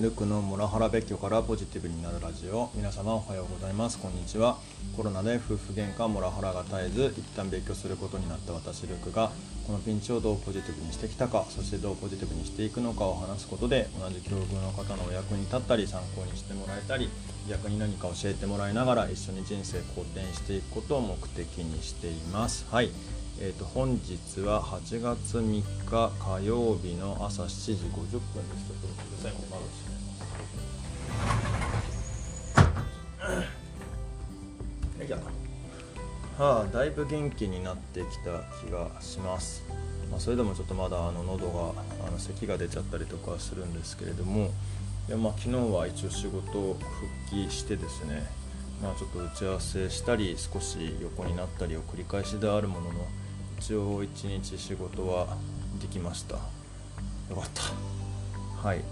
ルクのモラハラ別居からポジティブになるラジオ。皆様おはようございます。こんにちは。コロナで夫婦喧嘩モラハラが絶えず一旦別居することになった私ルクがこのピンチをどうポジティブにしてきたかそしてどうポジティブにしていくのかを話すことで同じ境遇の方のお役に立ったり参考にしてもらえたり逆に何か教えてもらいながら一緒に人生好転していくことを目的にしています。はい。えーと、本日は8月3日火曜日の朝7時50分です。ちょっとうるさいも窓閉めます。はあ、だいぶ元気になってきた気がします。まあ、それでもちょっとまだあの喉があの咳が出ちゃったりとかするんですけれども、でまあ、昨日は一応仕事復帰してですね、まあ、ちょっと打ち合わせしたり少し横になったりを繰り返しであるものの一応一日仕事はできました。よかった。はい。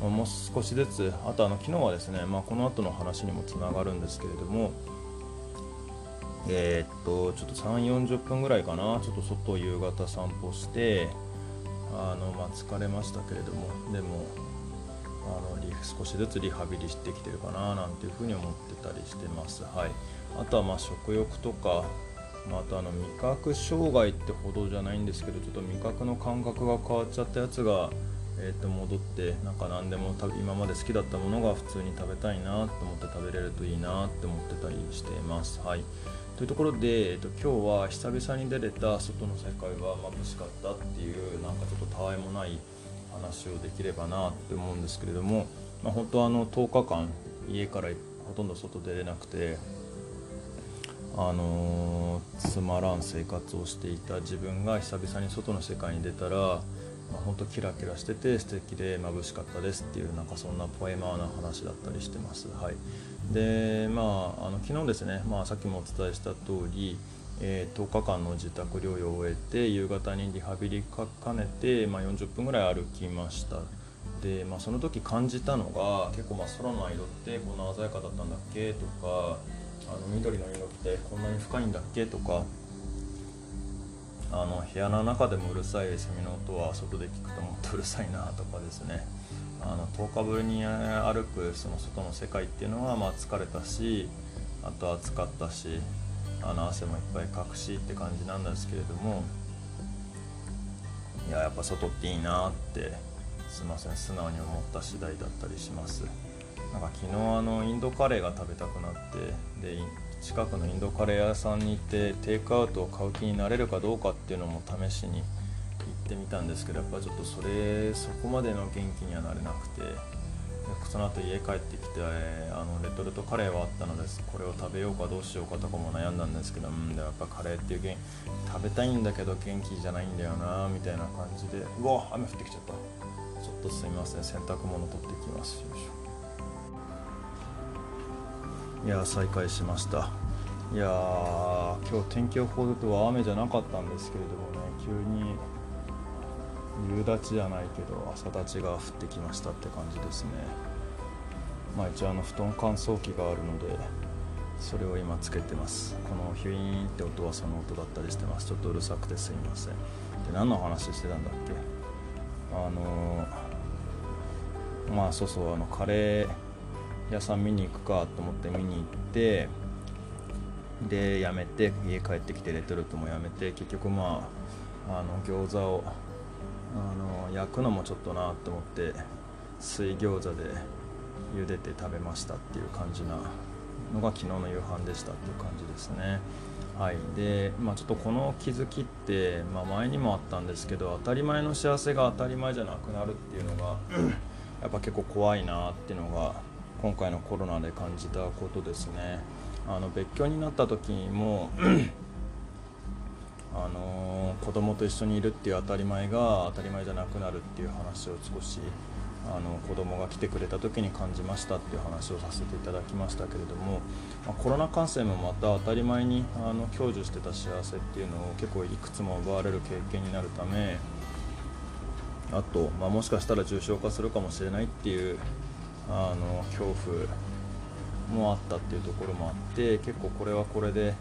もう少しずつあとあの昨日はですね、まあ、この後の話にもつながるんですけれどもえー、っとちょっと3 4 0分ぐらいかな。ちょっと外夕方散歩してあの、まあ、疲れましたけれどもでもあの少しずつリハビリしてきてるかななんていうふうに思ってたりしてます。はい、あとはまあ食欲とかまあ、あとあの味覚障害ってほどじゃないんですけどちょっと味覚の感覚が変わっちゃったやつが、えー、と戻ってなんか何でも今まで好きだったものが普通に食べたいなと思って食べれるといいなって思ってたりしています。はいというところで、えー、と今日は久々に出れた外の世界は眩しかったっていうなんかちょっとたわいもない話をできればなって思うんですけれども、まあ、本当はあの10日間家からほとんど外出れなくてあの、つまらん生活をしていた自分が久々に外の世界に出たら、まあ、本当キラキラしてて素敵で眩しかったですっていうなんかそんなポエマーな話だったりしてます。はい、でまああの昨日ですね、まあ、さっきもお伝えした通り、えー、10日間の自宅療養を終えて夕方にリハビリか兼ねて、まあ、40分ぐらい歩きました。でまあ、その時感じたのが結構まあ空の色ってこんな鮮やかだったんだっけ？とかあの緑の色ってこんなに深いんだっけとかあの部屋の中でもうるさいセミの音は外で聞くともっとうるさいなとかですねあの10日ぶりに歩くその外の世界っていうのはまあ疲れたしあと暑かったしあの汗もいっぱいかくしって感じなんですけれどもいややっぱ外っていいなってすいません素直に思った次第だったりします。なんか昨日あのインドカレーが食べたくなってで近くのインドカレー屋さんに行ってテイクアウトを買う気になれるかどうかっていうのも試しに行ってみたんですけどやっぱちょっとそれそこまでの元気にはなれなくてその後家帰ってきてあのレトルトカレーはあったのです。これを食べようかどうしようかとかも悩んだんですけどうんでやっぱカレーっていう元食べたいんだけど元気じゃないんだよなみたいな感じでうわ雨降ってきちゃった。ちょっとすいません洗濯物取ってきます。よいしょ。いや再開しました。いや今日天気予報では雨じゃなかったんですけれどもね急に夕立じゃないけど朝立ちが降ってきましたって感じですね。まあ一応あの布団乾燥機があるのでそれを今つけてます。このヒュイーンって音はその音だったりしてます。ちょっとうるさくてすいません。で何の話してたんだっけ？あのー、まあそうそうあのカレー屋さん見に行くかと思って見に行ってでやめて家帰ってきてレトルトもやめて結局まああの餃子をあの焼くのもちょっとなと思って水餃子で茹でて食べましたっていう感じなのが昨日の夕飯でしたっていう感じですね。はいでまあ、ちょっとこの気づきって、まあ、前にもあったんですけど当たり前の幸せが当たり前じゃなくなるっていうのがやっぱ結構怖いなっていうのが今回のコロナで感じたことですね。あの別居になった時も あの子供と一緒にいるっていう当たり前が当たり前じゃなくなるっていう話を少しあの子供が来てくれた時に感じましたっていう話をさせていただきましたけれども、まあ、コロナ感染もまた当たり前にあの享受してた幸せっていうのを結構いくつも奪われる経験になるためあと、まあ、もしかしたら重症化するかもしれないっていうあの恐怖もあったっていうところもあって結構これはこれで、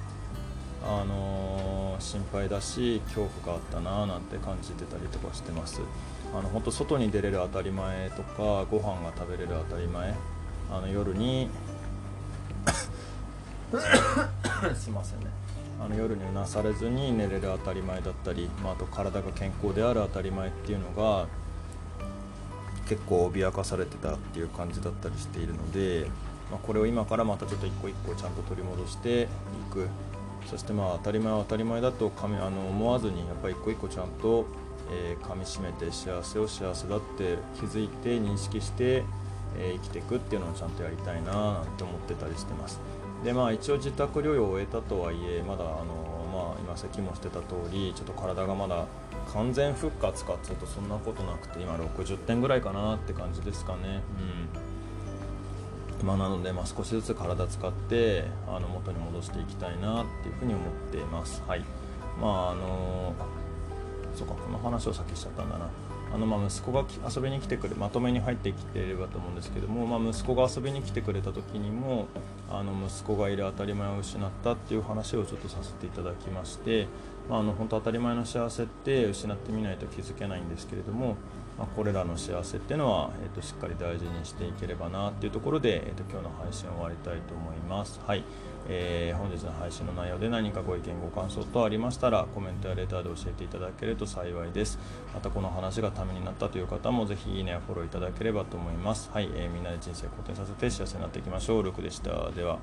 あの心配だし恐怖があったななんて感じてたりとかしてます。あの本当外に出れる当たり前とかご飯が食べれる当たり前あの夜に すいませんね。あの夜にうなされずに寝れる当たり前だったり、まあ、あと体が健康である当たり前っていうのが結構脅かされてたっていう感じだったりしているので、まあ、これを今からまたちょっと一個一個ちゃんと取り戻していくそしてまあ当たり前は当たり前だとかみあの思わずにやっぱり一個一個ちゃんと、えー、噛みしめて幸せを幸せだって気づいて認識して、えー、生きていくっていうのをちゃんとやりたいななんて思ってたりしてます。でまあ一応自宅療養を終えたとはいえまだあの、今咳もしてた通りちょっと体がまだ完全復活かっつうとそんなことなくて今60点ぐらいかなって感じですかね。うんま、なので、まあ、少しずつ体使ってあの元に戻していきたいなっていうふうに思っています。はいまああのそうかこの話を先しちゃったんだな。あのまあ息子が遊びに来てくれまとめに入ってきていればと思うんですけども、まあ、息子が遊びに来てくれた時にもあの息子がいる当たり前を失ったっていう話をちょっとさせていただきまして、まあ、あの本当当たり前の幸せって失ってみないと気づけないんですけれども、まあ、これらの幸せっていうのは、えーと、しっかり大事にしていければなっていうところで、えーと、今日の配信を終わりたいと思います。はい。えー、本日の配信の内容で何かご意見ご感想等ありましたらコメントやレターで教えていただけると幸いです。またこの話がためになったという方もぜひいいねやフォローいただければと思います。はい、えー、みんなで人生を好転させて幸せになっていきましょう。ルクでした。では。